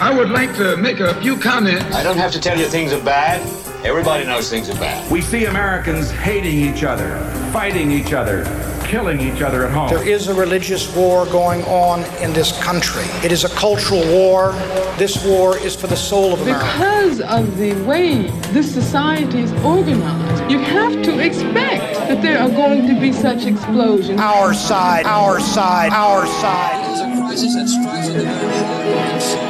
I would like to make a few comments. I don't have to tell you things are bad. Everybody knows things are bad. We see Americans hating each other, fighting each other, killing each other at home. There is a religious war going on in this country. It is a cultural war. This war is for the soul of America. Because of the way this society is organized, you have to expect that there are going to be such explosions. Our side, our side, our side. It is a crisis that strikes at the very heart and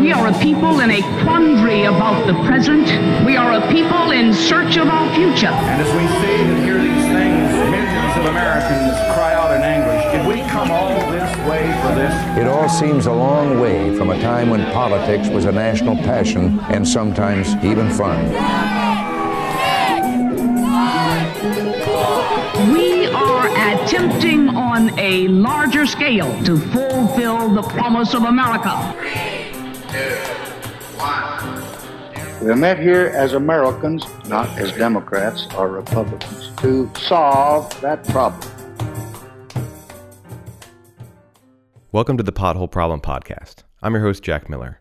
We are a people in a quandary about the present. We are a people in search of our future. And as we see and hear these things, millions of Americans cry out in anguish, did we come all this way for this? It all seems a long way from a time when politics was a national passion and sometimes even fun. We are attempting on a larger scale to fulfill the promise of America. We are met here as Americans, not as Democrats or Republicans, to solve that problem. Welcome to the Pothole Problem Podcast. I'm your host, Jack Miller.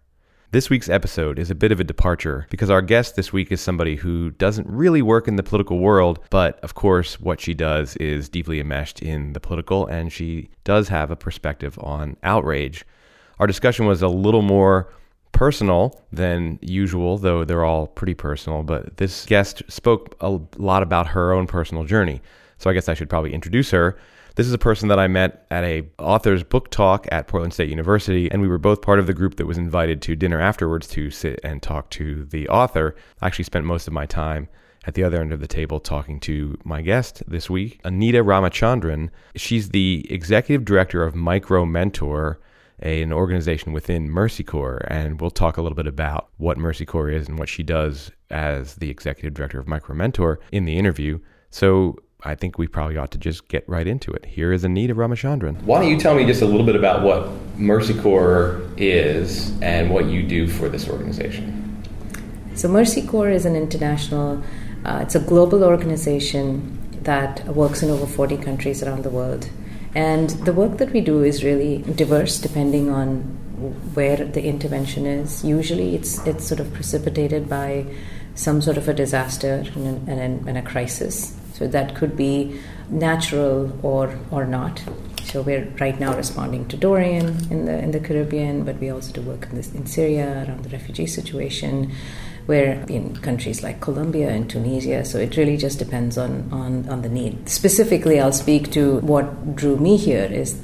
This week's episode is a bit of a departure because our guest this week is somebody who doesn't really work in the political world, but of course, what she does is deeply enmeshed in the political, and she does have a perspective on outrage. Our discussion was a little more personal than usual, though they're all pretty personal, but this guest spoke a lot about her own personal journey. So I guess I should probably introduce her. This is a person that I met at a author's book talk at Portland State University, and we were both part of the group that was invited to dinner afterwards to sit and talk to the author. I actually spent most of my time at the other end of the table talking to my guest this week, Anita Ramachandran. She's the executive director of Micro Mentor, a, an organization within Mercy Corps, and we'll talk a little bit about what Mercy Corps is and what she does as the executive director of Micro Mentor in the interview. So I think we probably ought to just get right into it. Here is Anita Ramachandran. Why don't you tell me just a little bit about what Mercy Corps is and what you do for this organization? So Mercy Corps is an international, uh, it's a global organization that works in over 40 countries around the world. And the work that we do is really diverse depending on where the intervention is. Usually it's, it's sort of precipitated by some sort of a disaster and, and, and a crisis. So that could be natural or, or not. So we're right now responding to Dorian in the in the Caribbean, but we also do work in, this, in Syria around the refugee situation. We're in countries like Colombia and Tunisia, so it really just depends on, on, on the need. Specifically, I'll speak to what drew me here is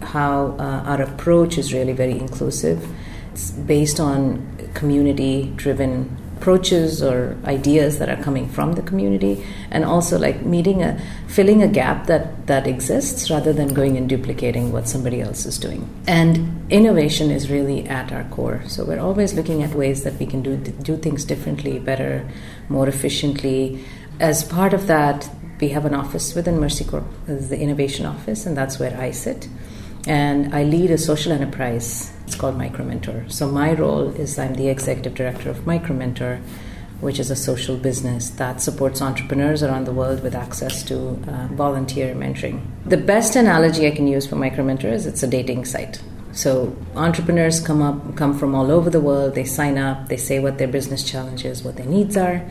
how uh, our approach is really very inclusive. It's based on community driven approaches or ideas that are coming from the community and also like meeting a filling a gap that that exists rather than going and duplicating what somebody else is doing. And innovation is really at our core. So we're always looking at ways that we can do do things differently better more efficiently. As part of that we have an office within mercy corps the innovation office and that's where i sit and I lead a social enterprise. It's called Micromentor. So my role is I'm the executive director of Micromentor, which is a social business that supports entrepreneurs around the world with access to uh, volunteer mentoring. The best analogy I can use for Micromentor is it's a dating site. So entrepreneurs come up, come from all over the world. They sign up. They say what their business challenge is, what their needs are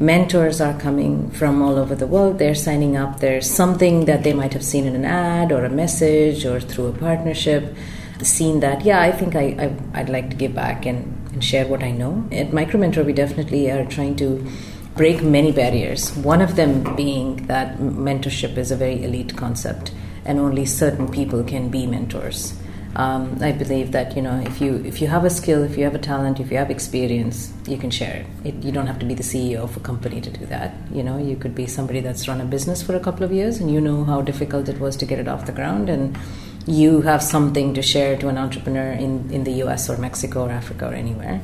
mentors are coming from all over the world. They're signing up. There's something that they might have seen in an ad or a message or through a partnership, seen that, yeah, I think I, I, would like to give back and, and share what I know. At Micromentor, we definitely are trying to break many barriers. One of them being that mentorship is a very elite concept and only certain people can be mentors. Um, I believe that you know if you if you have a skill, if you have a talent, if you have experience, you can share it. it. You don't have to be the CEO of a company to do that. You know, you could be somebody that's run a business for a couple of years, and you know how difficult it was to get it off the ground, and you have something to share to an entrepreneur in in the U.S. or Mexico or Africa or anywhere.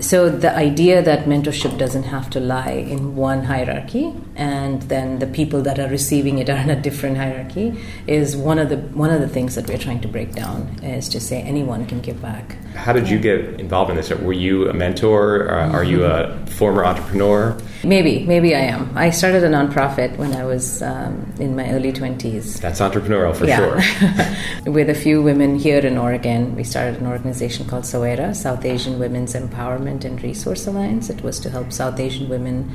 So the idea that mentorship doesn't have to lie in one hierarchy and then the people that are receiving it are in a different hierarchy is one of the one of the things that we're trying to break down is to say anyone can give back How did you get involved in this? Were you a mentor? Uh, are you a former entrepreneur? maybe maybe i am i started a nonprofit when i was um, in my early 20s That's entrepreneurial for yeah. sure. With a few women here in Oregon, we started an organization called SAWERA, South Asian Women's Empowerment and Resource Alliance. It was to help South Asian women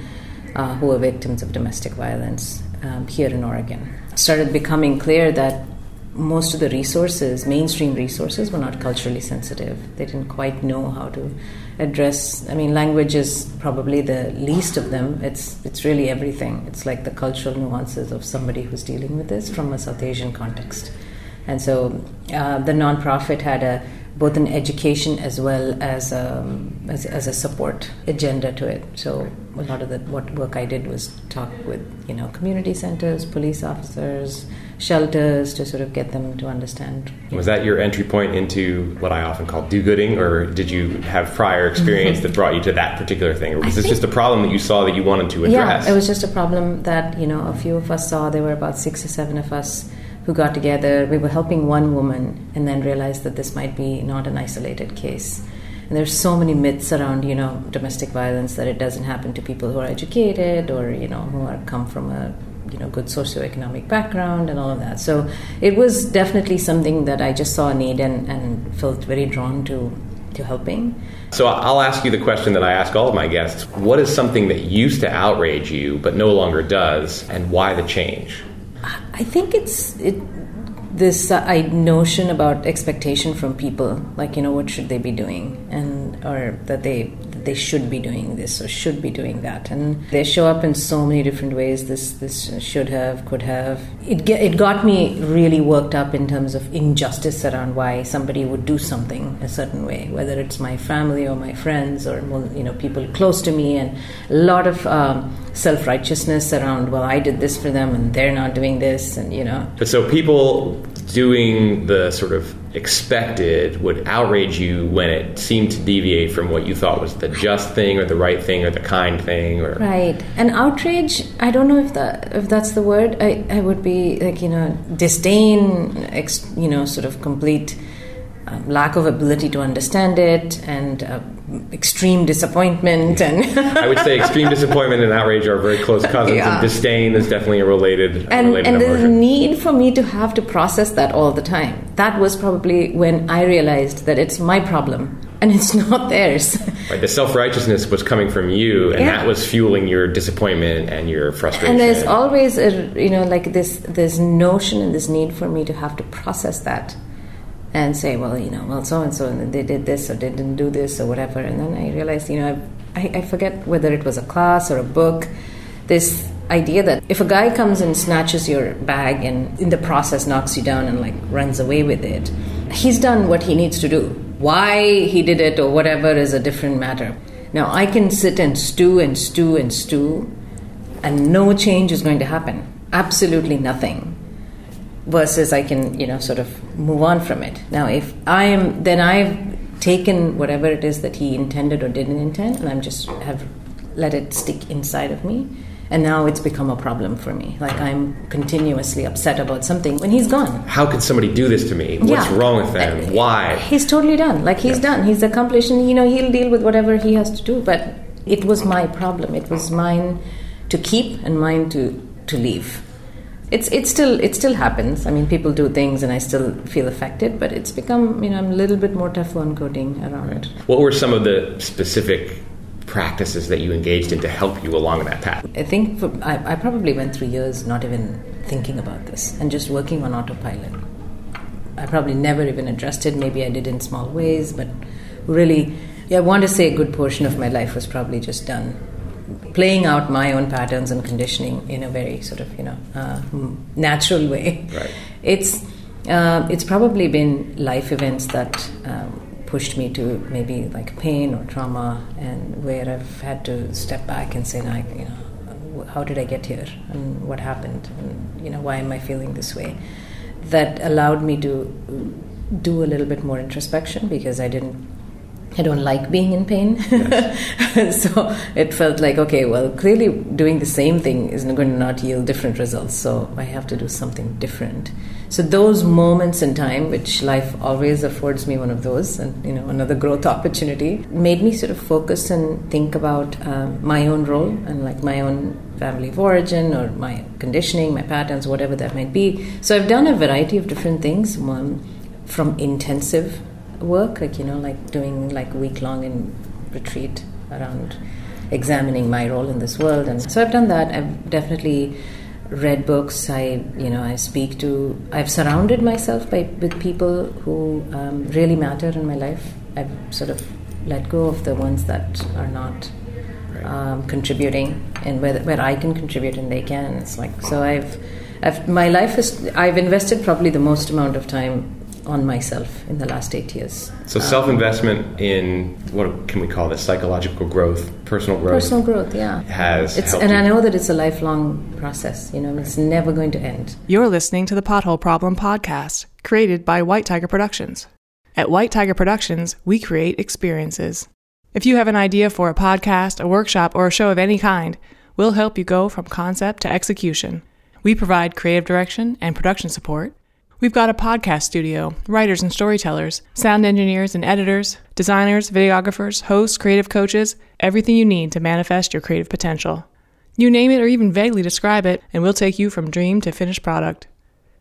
uh, who are victims of domestic violence um, here in Oregon. It started becoming clear that most of the resources, mainstream resources, were not culturally sensitive. They didn't quite know how to address. I mean, language is probably the least of them. It's it's really everything. It's like the cultural nuances of somebody who's dealing with this from a South Asian context. And so uh, the nonprofit had a both in education as well as, um, as as a support agenda to it. So a lot of the what work I did was talk with you know community centers, police officers, shelters to sort of get them to understand. Was that your entry point into what I often call do-gooding, or did you have prior experience that brought you to that particular thing, or was this just a problem that you saw that you wanted to address? Yeah, it was just a problem that you know a few of us saw. There were about six or seven of us who got together. We were helping one woman, and then realized that this might be not an isolated case. And there's so many myths around you know domestic violence that it doesn't happen to people who are educated or you know who are come from a you know good socioeconomic background and all of that. So it was definitely something that I just saw a need and, and felt very drawn to to helping. So I'll ask you the question that I ask all of my guests: What is something that used to outrage you but no longer does, and why the change? I think it's it, this uh, notion about expectation from people, like you know, what should they be doing, and or that they they should be doing this or should be doing that, and they show up in so many different ways. This this should have, could have. It ge- it got me really worked up in terms of injustice around why somebody would do something a certain way, whether it's my family or my friends or you know people close to me, and a lot of. Um, self righteousness around, well, I did this for them and they're not doing this, and you know. So people doing the sort of expected would outrage you when it seemed to deviate from what you thought was the just thing or the right thing or the kind thing or right. And outrage i don't know if that if that's the word. I, I would be like you know disdain ex, you know sort of complete um, lack of ability to understand it and uh, extreme disappointment and I would say extreme disappointment and outrage are very close cousins Yeah. and disdain is definitely a related, and, related and the need for me to have to process that all the time that was probably when i realized that it's my problem and it's not theirs Right, the self-righteousness was coming from you and Yeah. that was fueling your disappointment and your frustration. and there's always a you know like this this notion and this need for me to have to process that and say well you know well so and so and they did this or they didn't do this or whatever. And then i realized you know I, I forget whether it was a class or a book this idea that if a guy comes and snatches your bag and in the process knocks you down and like runs away with it he's done what he needs to do. Why he did it or whatever is a different matter. Now i can sit and stew and stew and stew and no change is going to happen. Absolutely nothing versus i can you know sort of move on from it now if i am then i've taken whatever it is that he intended or didn't intend and i'm just have let it stick inside of me and now it's become a problem for me like i'm continuously upset about something when he's gone How could somebody do this to me? What's Yeah. wrong with them? Uh, Why? He's totally done. Like he's done. He's accomplished, and you know he'll deal with whatever he has to do. But it was my problem. It was mine to keep and mine to to leave. It's it still it still happens. I mean, people do things, and I still feel affected. But it's become you know I'm a little bit more Teflon coating around it. What were some of the specific practices that you engaged in to help you along that path? I think for, I, I probably went through years not even thinking about this and just working on autopilot. I probably never even addressed it. Maybe I did in small ways, but really, yeah, I want to say a good portion of my life was probably just done playing out my own patterns and conditioning in a very sort of you know uh, natural way. Right. It's uh, it's probably been life events that. Um, pushed me to maybe like pain or trauma and where I've had to step back and say like you know how did I get here and what happened and you know why am I feeling this way that allowed me to do a little bit more introspection because I didn't I don't like being in pain. so it felt like, okay, well, clearly doing the same thing is going to not yield different results. So I have to do something different. So those moments in time, which life always affords me one of those, and you know, another growth opportunity, made me sort of focus and think about um, my own role and like my own family of origin or my conditioning, my patterns, whatever that might be. So I've done a variety of different things. One from intensive work, like you know, like doing like week long in retreat around examining my role in this world, and so I've done that. I've definitely read books. I you know I speak to. I've surrounded myself by with people who um, really matter in my life. I've sort of let go of the ones that are not um, contributing, and where where I can contribute and they can. It's like so. I've I've, my life is I've invested probably the most amount of time on myself in the last eight years. So um, self investment in what can we call this psychological growth, personal growth. Personal growth, yeah. Has it's, and you. I know that it's a lifelong process. You know, it's never going to end. You're listening to the Pothole Problem podcast, created by White Tiger Productions. At White Tiger Productions, we create experiences. If you have an idea for a podcast, a workshop, or a show of any kind, we'll help you go from concept to execution. We provide creative direction and production support. We've got a podcast studio, writers and storytellers, sound engineers and editors, designers, videographers, hosts, creative coaches, everything you need to manifest your creative potential. You name it or even vaguely describe it, and we'll take you from dream to finished product.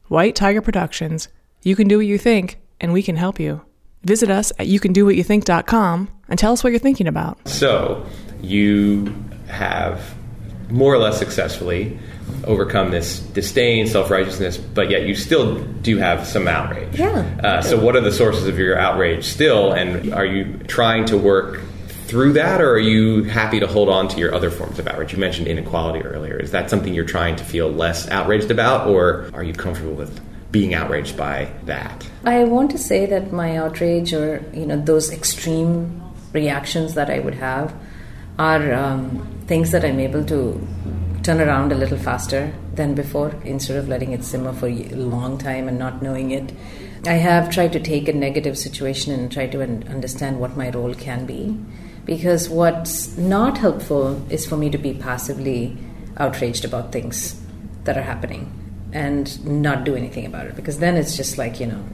White Tiger Productions. You can do what you think, and we can help you. Visit us at youkandowhatyoutthink.com and tell us what you're thinking about. So you have more or less successfully overcome this disdain, self righteousness, but yet you still do have some outrage. Yeah. Uh, so, what are the sources of your outrage still, and are you trying to work through that, or are you happy to hold on to your other forms of outrage? You mentioned inequality earlier. Is that something you're trying to feel less outraged about, or are you comfortable with being outraged by that? I want to say that my outrage or you know those extreme reactions that I would have are um, things that I'm able to turn around a little faster than before instead of letting it simmer for a long time and not knowing it. I have tried to take a negative situation and try to un- understand what my role can be because what's not helpful is for me to be passively outraged about things that are happening and not do anything about it because then it's just like you know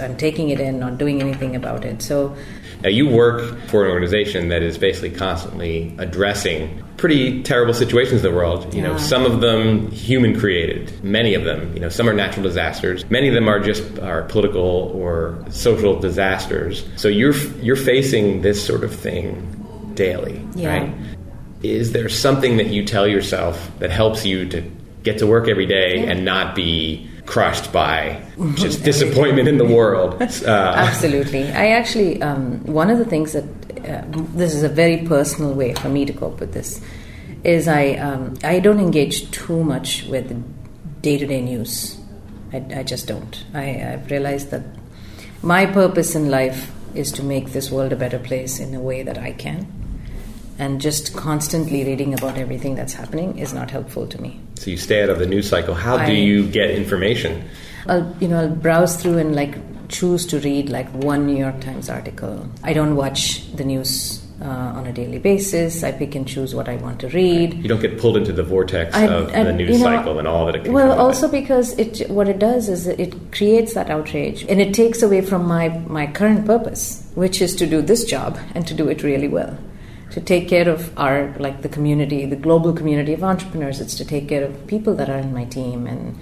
i'm taking it in not doing anything about it so Now, you work for an organization that is basically constantly addressing pretty terrible situations in the world. You know, some of them human created, many of them. You know, some are natural disasters. Many of them are just are political or social disasters. So you're you're facing this sort of thing daily, Yeah. right? Is there something that you tell yourself that helps you to get to work every day and not be crushed by just disappointment in the world? Uh, Absolutely. I actually, um, one of the things that, uh, this is a very personal way for me to cope with this, is I, um, I don't engage too much with day to day news. I, I just don't. I, I've realized that my purpose in life is to make this world a better place in a way that I can. And just constantly reading about everything that's happening is not helpful to me. So you stay out of the news cycle. How do I- you get information? I'll you know I'll browse through and like choose to read like one New York Times article. I don't watch the news uh, on a daily basis. I pick and choose what I want to read. You don't get pulled into the vortex I- of I- the news know, cycle and all that it can Well, come with also because it what it does is it creates that outrage and it takes away from my my current purpose, which is to do this job and to do it really well. To take care of our like the community, the global community of entrepreneurs. It's to take care of people that are in my team and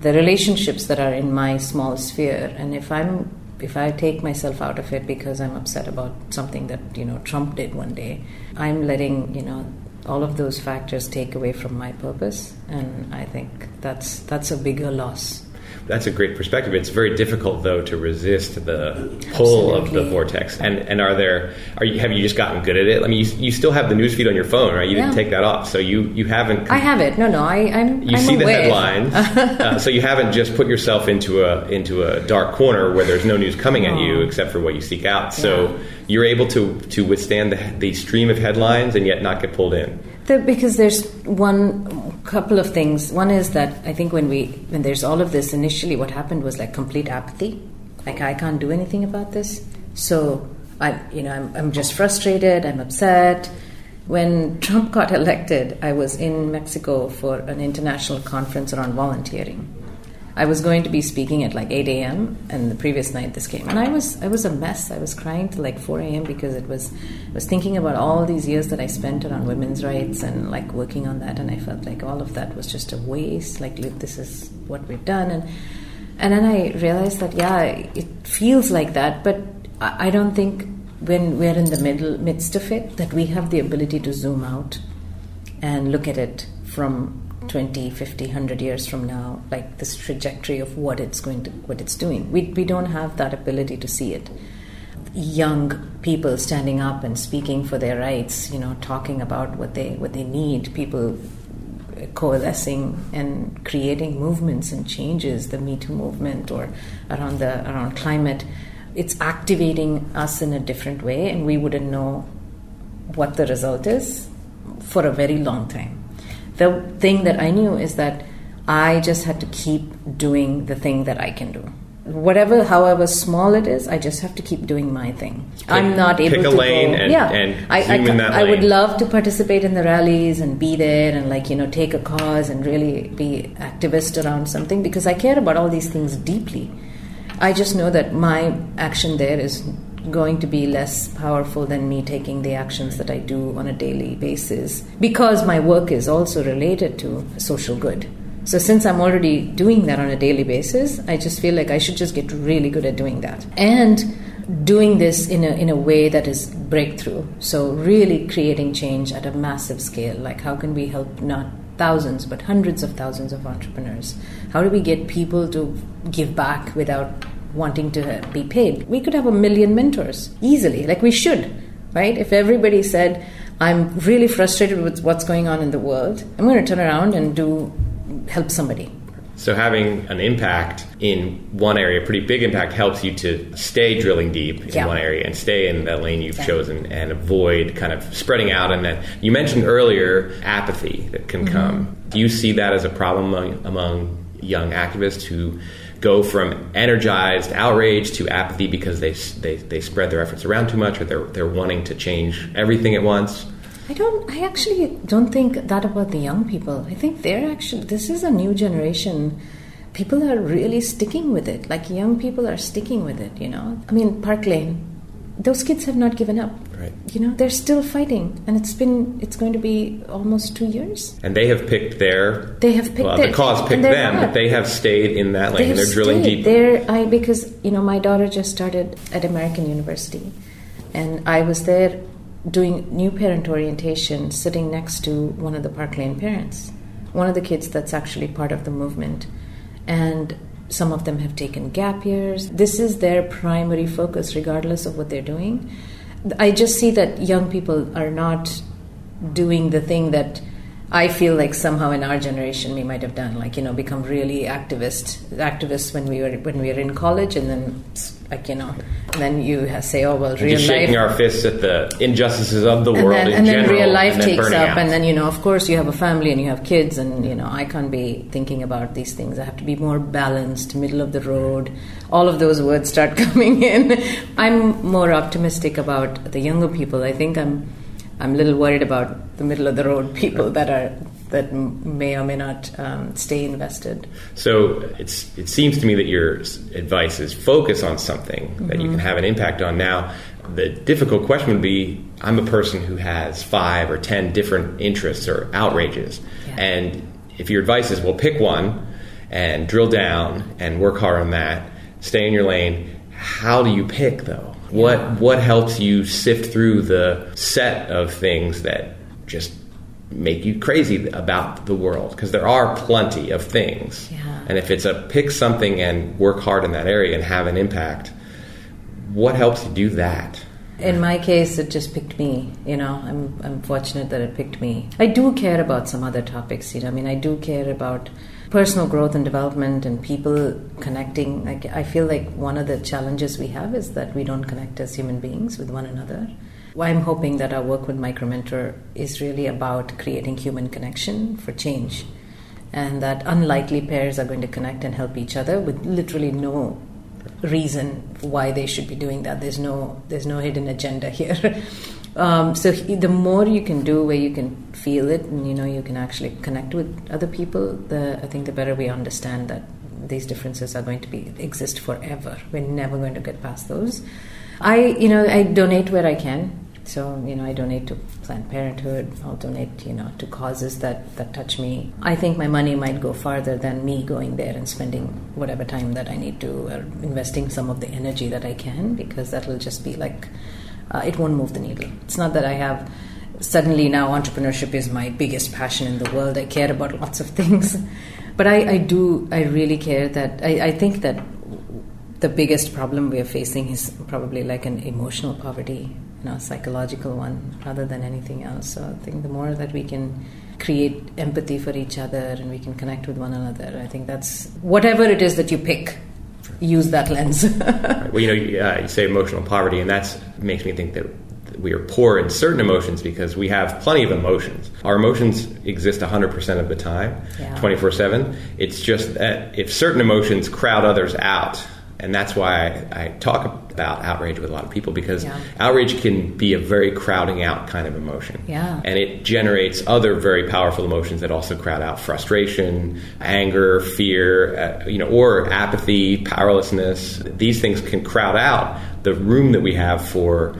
the relationships that are in my small sphere. And if I'm if I take myself out of it because I'm upset about something that you know Trump did one day, I'm letting you know all of those factors take away from my purpose, and I think that's that's a bigger loss. That's a great perspective. It's very difficult, though, to resist the pull of the vortex. And and are there? Are you have you just gotten good at it? I mean, you, you still have the newsfeed on your phone, right? You didn't take that off, so you you haven't. I have it. No, no, I, I'm. you I'm see the headlines, uh, so you haven't just put yourself into a into a dark corner where there's no news coming at you except for what you seek out. So Yeah. you're able to to withstand the, the stream of headlines and yet not get pulled in. The, because there's one couple of things. One is that I think when we when there's all of this initially, what happened was like complete apathy. Like I can't do anything about this, so I, you know, I'm, I'm just frustrated. I'm upset. When Trump got elected, I was in Mexico for an international conference around volunteering. I was going to be speaking at like 8 a.m. and the previous night this came, and I was I was a mess. I was crying till like 4 a.m. because it was I was thinking about all these years that I spent around women's rights and like working on that, and I felt like all of that was just a waste. Like this is what we've done, and and then I realized that yeah, it feels like that, but I, I don't think when we're in the middle midst of it that we have the ability to zoom out and look at it from 20 50 100 years from now like this trajectory of what it's going to what it's doing. We, we don't have that ability to see it. Young people standing up and speaking for their rights you know talking about what they what they need people coalescing and creating movements and changes the me too movement or around the around climate. It's activating us in a different way and we wouldn't know what the result is for a very long time the thing that I knew is that I just had to keep doing the thing that I can do. Whatever, however small it is, I just have to keep doing my thing. Pick- I'm not able pick a to lane go. and- yeah, and I, I, that I would love to participate in the rallies and be there and like you know take a cause and really be activist around something because I care about all these things deeply. I just know that my action there is going to be less powerful than me taking the actions that I do on a daily basis because my work is also related to social good. So since I'm already doing that on a daily basis, I just feel like I should just get really good at doing that. And doing this in a in a way that is breakthrough. So really creating change at a massive scale. Like how can we help not thousands but hundreds of thousands of entrepreneurs? How do we get people to give back without wanting to be paid? We could have a million mentors easily, like we should, right? If everybody said, I'm really frustrated with what's going on in the world, I'm going to turn around and do help somebody. So having an impact in one area, a pretty big impact, helps you to stay drilling deep in Yeah. one area and stay in that lane you've Yeah. chosen and avoid kind of spreading out. And then you mentioned earlier apathy that can Mhm. come. Do you see that as a problem among, among young activists who go from energized outrage to apathy because they, they, they spread their efforts around too much or they're, they're wanting to change everything at once? I don't. I actually don't think that about the young people. I think they're actually. This is a new generation. People are really sticking with it. Like young people are sticking with it. You know. I mean, Parkland. Those kids have not given up. Right. You know, they're still fighting, and it's been. It's going to be almost two years. And they have picked their. They have picked well, their- the cause picked them, not. but they have stayed in that lane. They They're drilling deep. There, I because you know my daughter just started at American University, and I was there doing new parent orientation, sitting next to one of the Parkland parents, one of the kids that's actually part of the movement, and some of them have taken gap years. This is their primary focus, regardless of what they're doing. I just see that young people are not doing the thing that I feel like somehow in our generation we might have done, like you know, become really activist activists when we were when we were in college, and then like you know, and then you say, oh well, real just life. shaking our fists at the injustices of the and world then, and then real life takes up, out. and then you know, of course, you have a family and you have kids, and you know, I can't be thinking about these things. I have to be more balanced, middle of the road. All of those words start coming in. I'm more optimistic about the younger people. I think I'm, I'm a little worried about the middle of the road people that are that may or may not um, stay invested. So it's it seems to me that your advice is focus on something that you Mhm. can have an impact on. Now, the difficult question would be: I'm a person who has five or ten different interests or outrages, and if your advice is, well, pick one and drill down and work hard on that, stay in your lane. How do you pick though? What what helps you sift through the set of things that just make you crazy about the world because there are plenty of things. And if it's a pick something and work hard in that area and have an impact, what helps you do that? In my case, it just picked me. You know, I'm I'm fortunate that it picked me. I do care about some other topics. You know, I mean, I do care about personal growth and development and people connecting. I feel like one of the challenges we have is that we don't connect as human beings with one another. Well, I'm hoping that our work with Micromentor is really about creating human connection for change, and that unlikely pairs are going to connect and help each other with literally no reason why they should be doing that. There's no there's no hidden agenda here. Um, so the more you can do, where you can feel it, and you know you can actually connect with other people, the I think the better we understand that these differences are going to be exist forever. We're never going to get past those. I you know I donate where I can. So you know, I donate to Planned Parenthood. I'll donate, you know, to causes that that touch me. I think my money might go farther than me going there and spending whatever time that I need to, or investing some of the energy that I can, because that will just be like, uh, it won't move the needle. It's not that I have suddenly now entrepreneurship is my biggest passion in the world. I care about lots of things, but I, I do. I really care that I, I think that the biggest problem we are facing is probably like an emotional poverty you know, psychological one rather than anything else. So I think the more that we can create empathy for each other and we can connect with one another, I think that's whatever it is that you pick. Use that lens. right. Well, you know, uh, you say emotional poverty, and that makes me think that we are poor in certain emotions because we have plenty of emotions. Our emotions exist 100% of the time, 24 yeah. 7. It's just that if certain emotions crowd others out, and that's why I, I, talk about outrage with a lot of people because yeah. outrage can be a very crowding out kind of emotion. Yeah. And it generates other very powerful emotions that also crowd out frustration, anger, fear, uh, you know, or apathy, powerlessness. These things can crowd out the room that we have for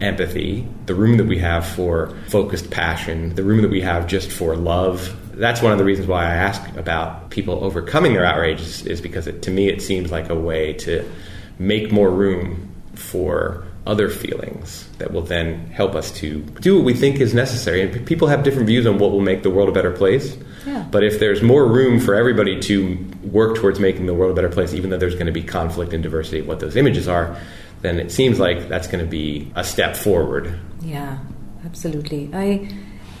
empathy, the room that we have for focused passion, the room that we have just for love, that's one of the reasons why I ask about people overcoming their outrage is, is because it, to me it seems like a way to make more room for other feelings that will then help us to do what we think is necessary. And people have different views on what will make the world a better place. Yeah. But if there's more room for everybody to work towards making the world a better place, even though there's going to be conflict and diversity of what those images are, then it seems like that's going to be a step forward. Yeah, absolutely. I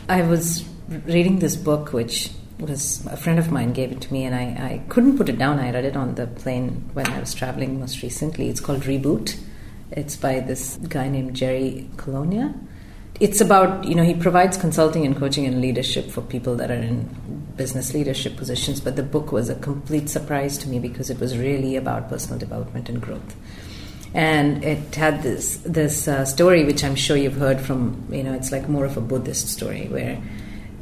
I was reading this book, which was a friend of mine gave it to me, and I, I couldn't put it down. I read it on the plane when I was traveling most recently. It's called Reboot. It's by this guy named Jerry Colonna. It's about, you know, he provides consulting and coaching and leadership for people that are in business leadership positions, but the book was a complete surprise to me because it was really about personal development and growth and it had this this uh, story which I'm sure you've heard from you know it's like more of a Buddhist story where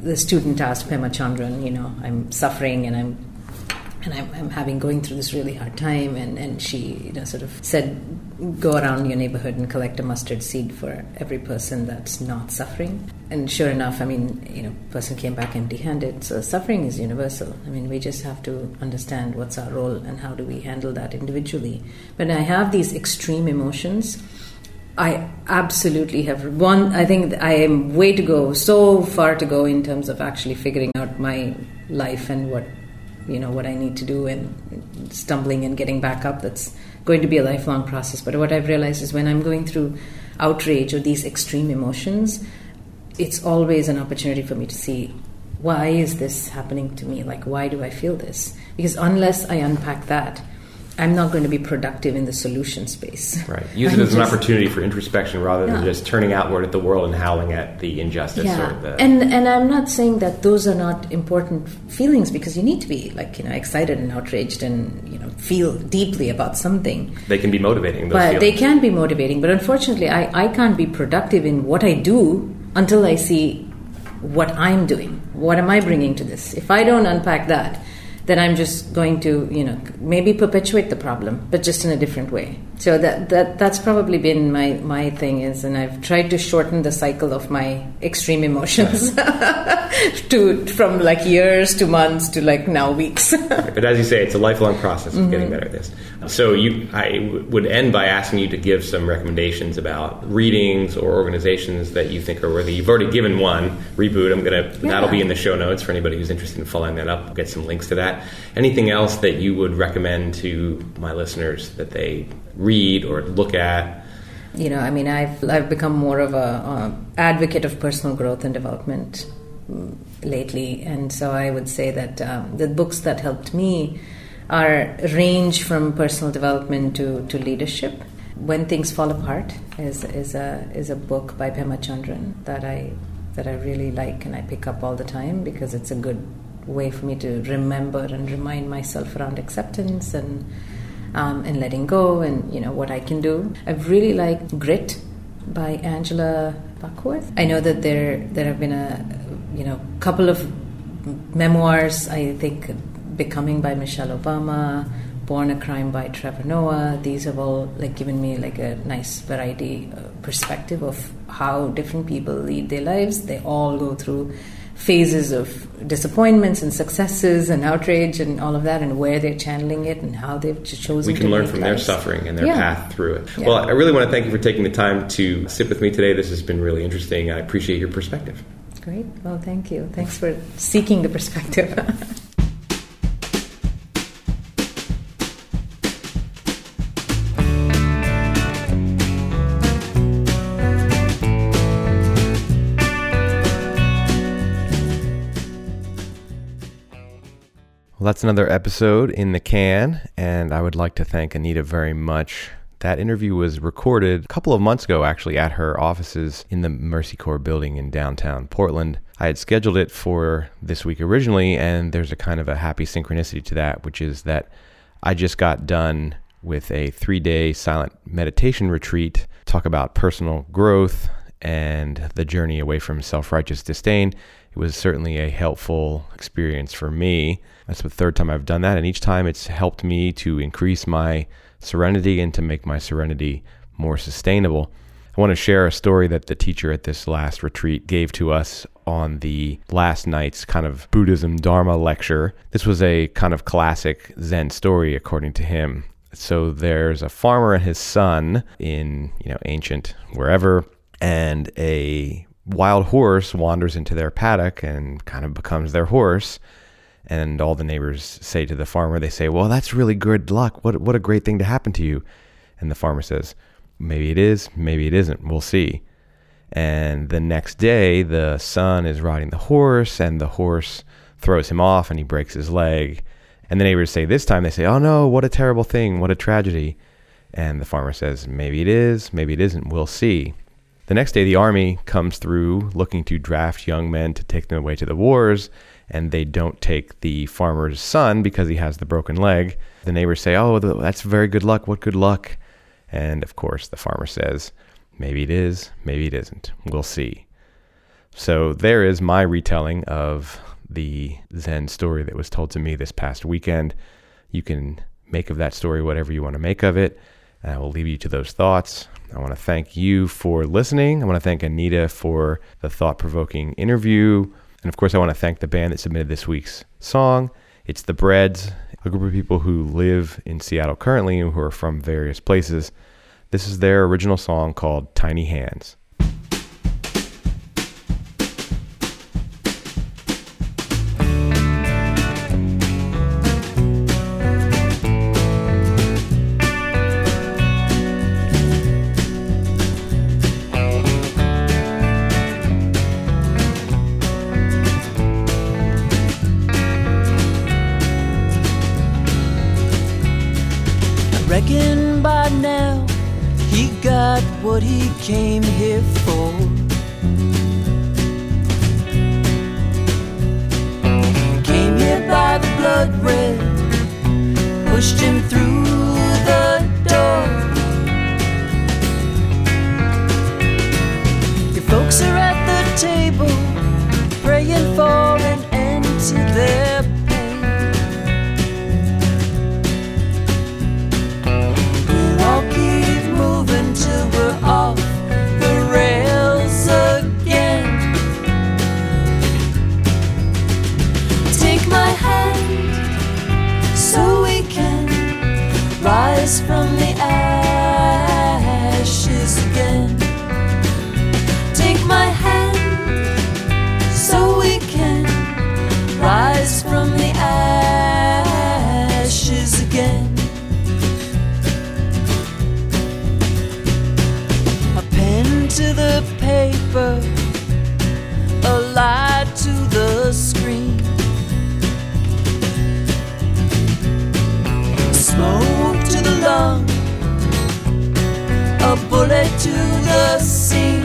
the student asked Pema Chödrön, you know, I'm suffering and I'm and I'm, I'm, having going through this really hard time. And, and she you know sort of said go around your neighborhood and collect a mustard seed for every person that's not suffering. And sure enough i mean you know person came back empty handed so suffering is universal. I mean we just have to understand what's our role and how do we handle that individually. When i have these extreme emotions I absolutely have one. I think I am way to go, so far to go in terms of actually figuring out my life and what you know what I need to do and stumbling and getting back up. That's going to be a lifelong process. But what I've realized is when I'm going through outrage or these extreme emotions, it's always an opportunity for me to see why is this happening to me? Like why do I feel this? Because unless I unpack that, I'm not going to be productive in the solution space. Right. Use it as an opportunity for introspection rather yeah. than just turning outward at the world and howling at the injustice yeah. or the And and I'm not saying that those are not important feelings because you need to be like, you know, excited and outraged and, you know, feel deeply about something. They can be motivating But feelings. they can be motivating, but unfortunately I, I can't be productive in what I do until I see what I'm doing. What am I bringing to this? If I don't unpack that, then I'm just going to, you know, maybe perpetuate the problem, but just in a different way. So that that that's probably been my my thing is, and I've tried to shorten the cycle of my extreme emotions to from like years to months to like now weeks. but as you say, it's a lifelong process of mm-hmm. getting better at this. So you, I w- would end by asking you to give some recommendations about readings or organizations that you think are worthy. You've already given one, Reboot. I'm gonna yeah. that'll be in the show notes for anybody who's interested in following that up. I'll get some links to that. Anything else that you would recommend to my listeners that they read or look at? You know, I mean, I've I've become more of a uh, advocate of personal growth and development mm, lately, and so I would say that um, the books that helped me are range from personal development to, to leadership. When Things Fall Apart is, is, a, is a book by Pema Chödrön that I, that I really like and I pick up all the time because it's a good way for me to remember and remind myself around acceptance and um, and letting go and you know what I can do. I've really liked Grit by Angela Duckworth. I know that there there have been a you know couple of memoirs. I think Becoming by Michelle Obama, Born a Crime by Trevor Noah. These have all like given me like a nice variety uh, perspective of how different people lead their lives. They all go through phases of disappointments and successes and outrage and all of that, and where they're channeling it and how they've chosen. We can to learn from their suffering and their Yeah. path through it. Yeah. Well, I really want to thank you for taking the time to sit with me today. This has been really interesting. I appreciate your perspective. Great. Well, thank you. Thanks for seeking the perspective. That's another episode in the can, and I would like to thank Anita very much. That interview was recorded a couple of months ago, actually, at her offices in the Mercy Corps building in downtown Portland. I had scheduled it for this week originally, and there's a kind of a happy synchronicity to that, which is that I just got done with a three day silent meditation retreat, talk about personal growth and the journey away from self righteous disdain. It was certainly a helpful experience for me. That's the third time I've done that, and each time it's helped me to increase my serenity and to make my serenity more sustainable. I want to share a story that the teacher at this last retreat gave to us on the last night's kind of Buddhism Dharma lecture. This was a kind of classic Zen story, according to him. So there's a farmer and his son in, you know, ancient wherever, and a wild horse wanders into their paddock and kind of becomes their horse. And all the neighbors say to the farmer, they say, Well, that's really good luck. What, what a great thing to happen to you. And the farmer says, Maybe it is, maybe it isn't. We'll see. And the next day, the son is riding the horse, and the horse throws him off and he breaks his leg. And the neighbors say, This time, they say, Oh no, what a terrible thing, what a tragedy. And the farmer says, Maybe it is, maybe it isn't. We'll see. The next day, the army comes through looking to draft young men to take them away to the wars, and they don't take the farmer's son because he has the broken leg. The neighbors say, Oh, that's very good luck. What good luck. And of course, the farmer says, Maybe it is, maybe it isn't. We'll see. So there is my retelling of the Zen story that was told to me this past weekend. You can make of that story whatever you want to make of it. And I will leave you to those thoughts. I want to thank you for listening. I want to thank Anita for the thought provoking interview. And of course, I want to thank the band that submitted this week's song. It's The Breads, a group of people who live in Seattle currently and who are from various places. This is their original song called Tiny Hands. Here. Came here by the blood red, pushed him through scene.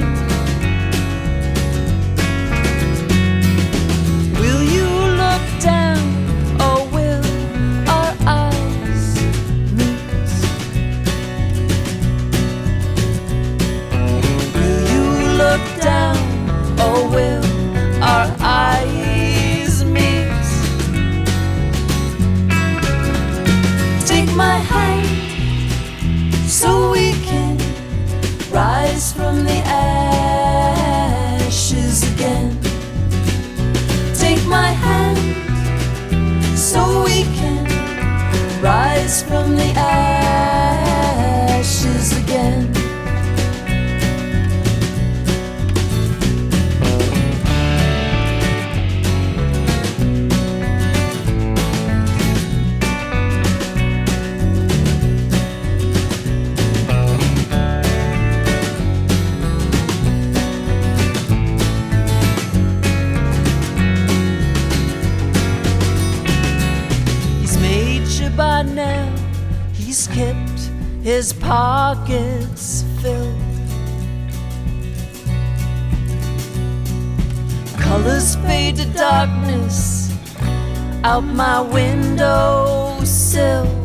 out my window sill.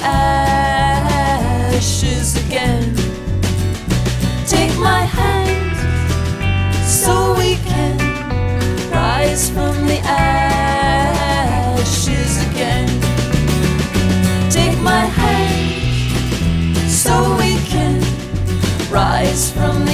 ashes again. Take my hand so we can rise from the ashes again. Take my hand so we can rise from